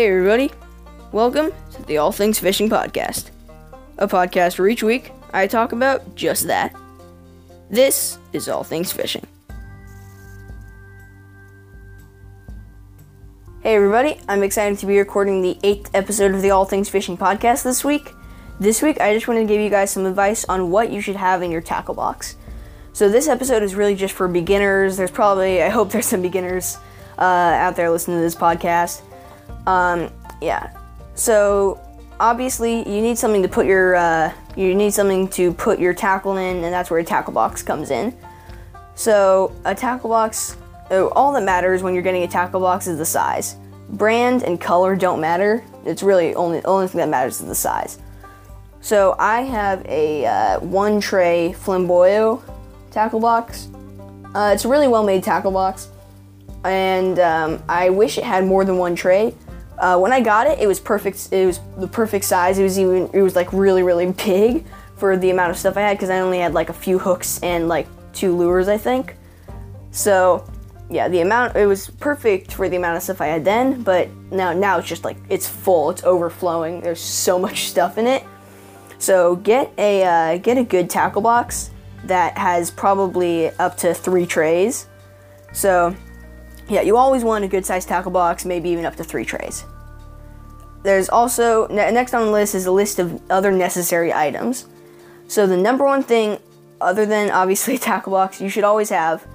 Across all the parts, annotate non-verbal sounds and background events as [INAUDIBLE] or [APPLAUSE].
Hey, everybody. Welcome to the All Things Fishing Podcast, a podcast where each week I talk about just that. This is All Things Fishing. Hey, everybody. I'm excited to be recording the eighth episode of the All Things Fishing Podcast this week. This week, I just want to give you guys some advice on what you should have in your tackle box. So, this episode is really just for beginners. There's probably, I hope there's some beginners uh, out there listening to this podcast. Um, yeah. So obviously you need something to put your uh, you need something to put your tackle in, and that's where a tackle box comes in. So a tackle box, oh, all that matters when you're getting a tackle box is the size. Brand and color don't matter. It's really only the only thing that matters is the size. So I have a uh, one tray Flambeau tackle box. Uh, it's a really well made tackle box, and um, I wish it had more than one tray uh, when I got it, it was perfect. It was the perfect size. It was even. It was like really, really big for the amount of stuff I had because I only had like a few hooks and like two lures, I think. So, yeah, the amount it was perfect for the amount of stuff I had then. But now, now it's just like it's full. It's overflowing. There's so much stuff in it. So get a uh, get a good tackle box that has probably up to three trays. So yeah, you always want a good sized tackle box, maybe even up to three trays. There's also, next on the list is a list of other necessary items. So, the number one thing, other than obviously [LAUGHS] a tackle box, you should always have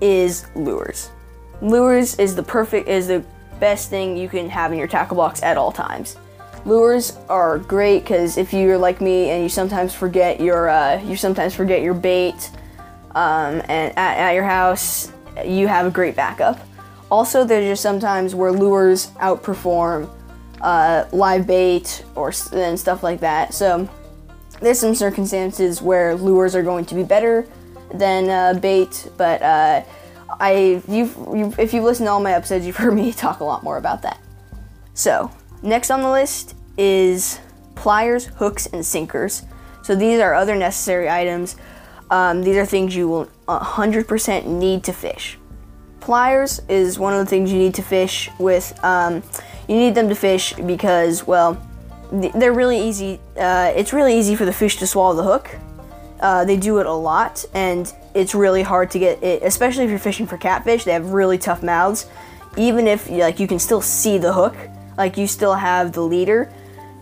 is lures. Lures is the perfect, is the best thing you can have in your tackle box at all times. Lures are great because if you're like me and you sometimes forget your, uh, you sometimes forget your bait, um, and at, at your house, you have a great backup. Also, there's just sometimes where lures outperform uh, live bait or and stuff like that. So there's some circumstances where lures are going to be better than uh, bait, but uh, I you've, you've, if you've listened to all my episodes, you've heard me [LAUGHS] talk a lot more about that. So next on the list is pliers, hooks, and sinkers. So these are other necessary items. Um, these are things you will 100% need to fish. Pliers is one of the things you need to fish with. Um, you need them to fish because, well, they're really easy. Uh, it's really easy for the fish to swallow the hook. Uh, they do it a lot, and it's really hard to get it, especially if you're fishing for catfish. They have really tough mouths. Even if like you can still see the hook, like you still have the leader,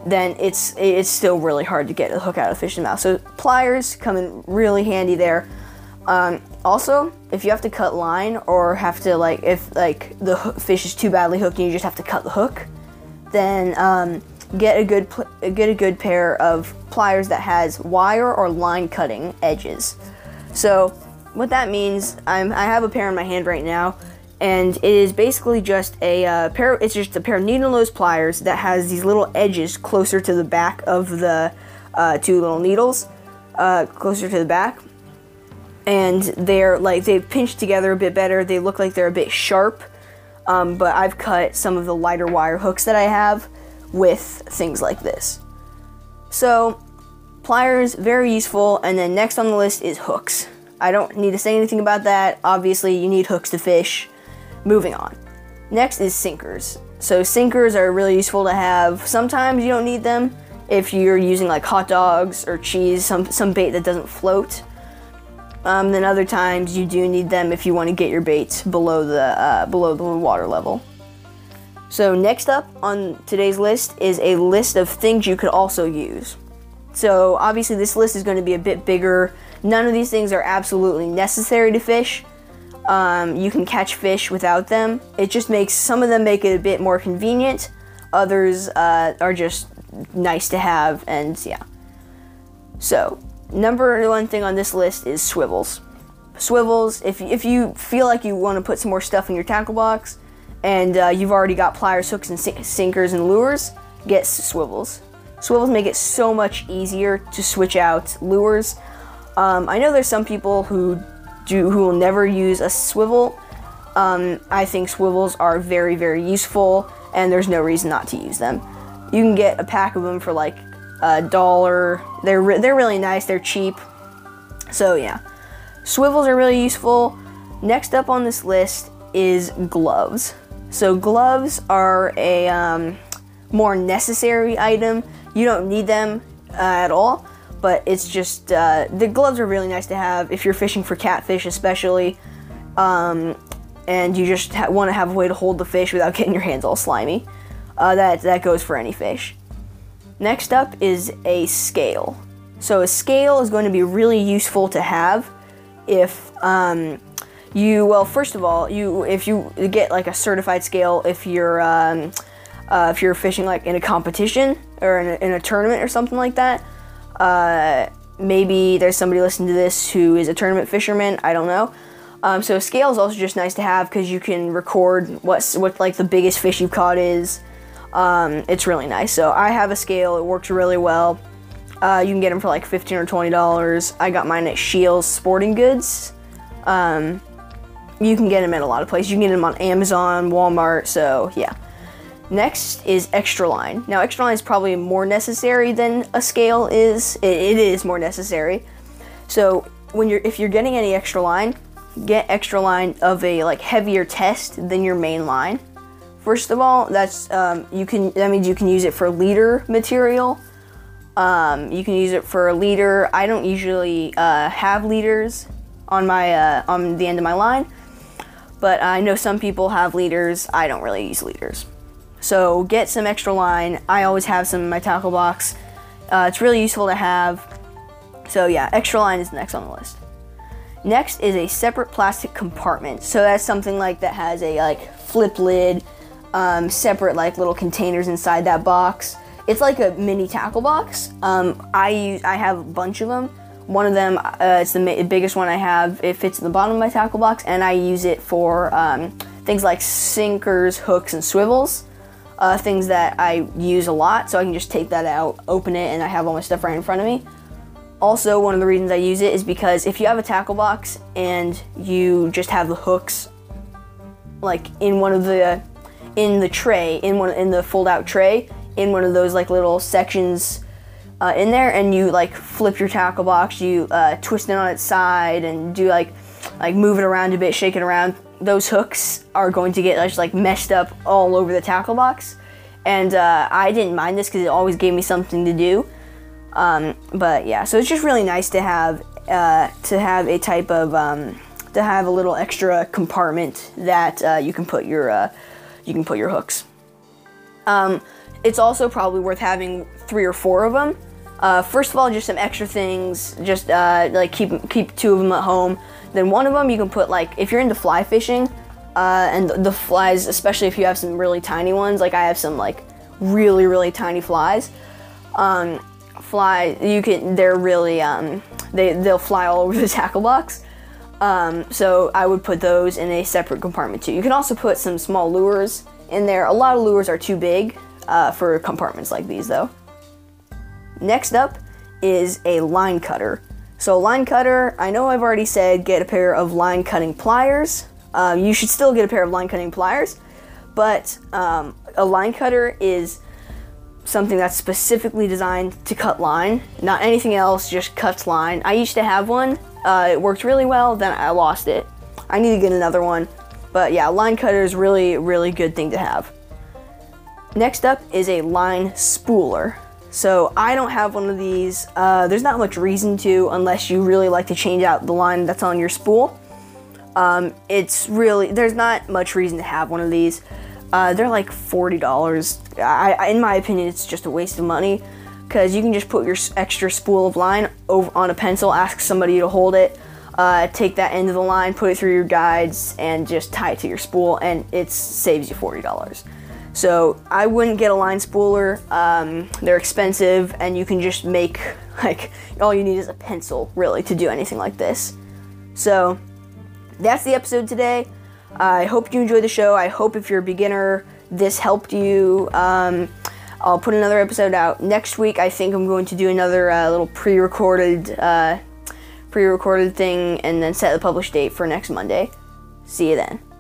then it's it's still really hard to get a hook out of the fish's mouth. So pliers come in really handy there. Um, also, if you have to cut line or have to like if like the fish is too badly hooked and you just have to cut the hook, then um, get a good get a good pair of pliers that has wire or line cutting edges. So what that means, I'm I have a pair in my hand right now, and it is basically just a uh, pair. It's just a pair of needle nose pliers that has these little edges closer to the back of the uh, two little needles, uh, closer to the back and they're like they've pinched together a bit better. They look like they're a bit sharp, um, but I've cut some of the lighter wire hooks that I have with things like this. So pliers very useful, and then next on the list is hooks. I don't need to say anything about that. Obviously, you need hooks to fish. Moving on. Next is sinkers. So sinkers are really useful to have. Sometimes you don't need them if you're using like hot dogs or cheese, some some bait that doesn't float. Um, then other times you do need them if you want to get your baits below the uh, below the water level. So next up on today's list is a list of things you could also use. So obviously this list is going to be a bit bigger. None of these things are absolutely necessary to fish. Um, you can catch fish without them. It just makes some of them make it a bit more convenient. Others uh, are just nice to have, and yeah. So number one thing on this list is swivels. Swivels, if, if you feel like you want to put some more stuff in your tackle box and uh, you've already got pliers, hooks, and sinkers and lures, get swivels. Swivels make it so much easier to switch out lures. Um, I know there's some people who do who will never use a swivel. Um, I think swivels are very very useful, and there's no reason not to use them. You can get a pack of them for like a dollar. They're re- they're really nice. They're cheap. So yeah, swivels are really useful. Next up on this list is gloves. So gloves are a um, more necessary item. You don't need them uh, at all, but it's just uh, the gloves are really nice to have if you're fishing for catfish, especially, um, and you just ha- want to have a way to hold the fish without [LAUGHS] getting your hands all slimy. Uh, that that goes for any fish. Next up is a scale. So a scale is going to be really useful to have if um, you well first of all you if you get like a certified scale if you're um, uh, if you're fishing like in a competition or in a, in a tournament or something like that uh, maybe there's somebody listening to this who is a tournament fisherman. I don't know. Um, so a scale is also just nice to have because you can record what's what like the biggest fish you've caught is. Um, it's really nice. So i have a scale. It works really well. Uh, you can get them for like 15 or 20 dollars. I got mine at Scheels sporting goods. Um, you can get them at a lot of places. You can get them on Amazon, Walmart, so yeah. Next is extra line. Now, extra line is probably more necessary than a scale is. It, it is more necessary. So when you're if you're getting any extra line, get extra line of a like heavier test than your main line. First of all, that's um, you can that means you can use it for leader material. Um, you can use it for a leader. I don't usually uh, have leaders on my uh, on the end of my line but I know some people have leaders. I don't really use leaders. So get some extra line. I always have some in my tackle box. Uh, it's really useful to have. So yeah, extra line is next on the list. Next is a separate plastic compartment. So that's something like that has a like flip lid, um, separate like little containers inside that box. It's like a mini tackle box. Um, I use I have a bunch of them. One of them, uh, it's the ma- biggest one I have. It fits in the bottom of my tackle box, and I use it for um, things like sinkers, hooks, and swivels. Uh, things that I use a lot, so I can just take that out, open it, and I have all my stuff right in front of me. Also, one of the reasons I use it is because if you have a tackle box and you just have the hooks, like in one of the in the tray, in one in the fold-out tray, in one of those like little sections uh, in there and you like flip your tackle box, you uh, twist it on its side and do like like move it around a bit, shake it around. Those hooks are going to get just like messed up all over the tackle box, and uh, I didn't mind this because it always gave me something to do. Um, but yeah, so it's just really nice to have uh, to have a type of um, to have a little extra compartment that uh, you can put your uh, you can put your hooks. Um, it's also probably worth having three or four of them uh, first of all, just some extra things. Just uh, like keep keep two of them at home. Then one of them you can put like if you're into fly fishing, uh, and the flies, especially if you have some really tiny ones. Like I have some like really really tiny flies. Um, fly you can they're really um, they they'll fly all [LAUGHS] over the tackle box. Um, so I would put those in a separate compartment too. You can also put some small lures in there. A lot of lures are too big uh, for compartments like these though. Next up is a line cutter. So, line cutter, I know I've already said get a pair of line cutting pliers. Um, you should still get a pair of line cutting pliers, but um, a line cutter is something that's specifically designed to cut line, not anything else, just cuts line. I used to have one, uh, it worked really well, then I lost it. I need to get another one, but yeah, line cutter is really, really good thing to have. Next up is a line spooler. So I don't have one of these. Uh, there's not much reason to unless you really like to change out the line that's on your spool. Um, it's really there's not much reason to have one of these. Uh, they're like forty dollars. I, in my opinion, it's just a waste of money because you can just put your extra spool of line over on a pencil, ask somebody to hold it, uh, take that end of the line, put it through your guides, and just tie it to your spool, and it saves you forty dollars. So I wouldn't get a line spooler. Um, they're expensive, and you can just make [LAUGHS] like all you need is a pencil really to do anything like this. So that's the episode today. I hope you enjoyed the show. I hope if you're a beginner, this helped you. Um, I'll put another episode out next week. I think I'm going to do another uh, little pre-recorded, uh, pre-recorded thing, and then set the published date for next Monday. See you then.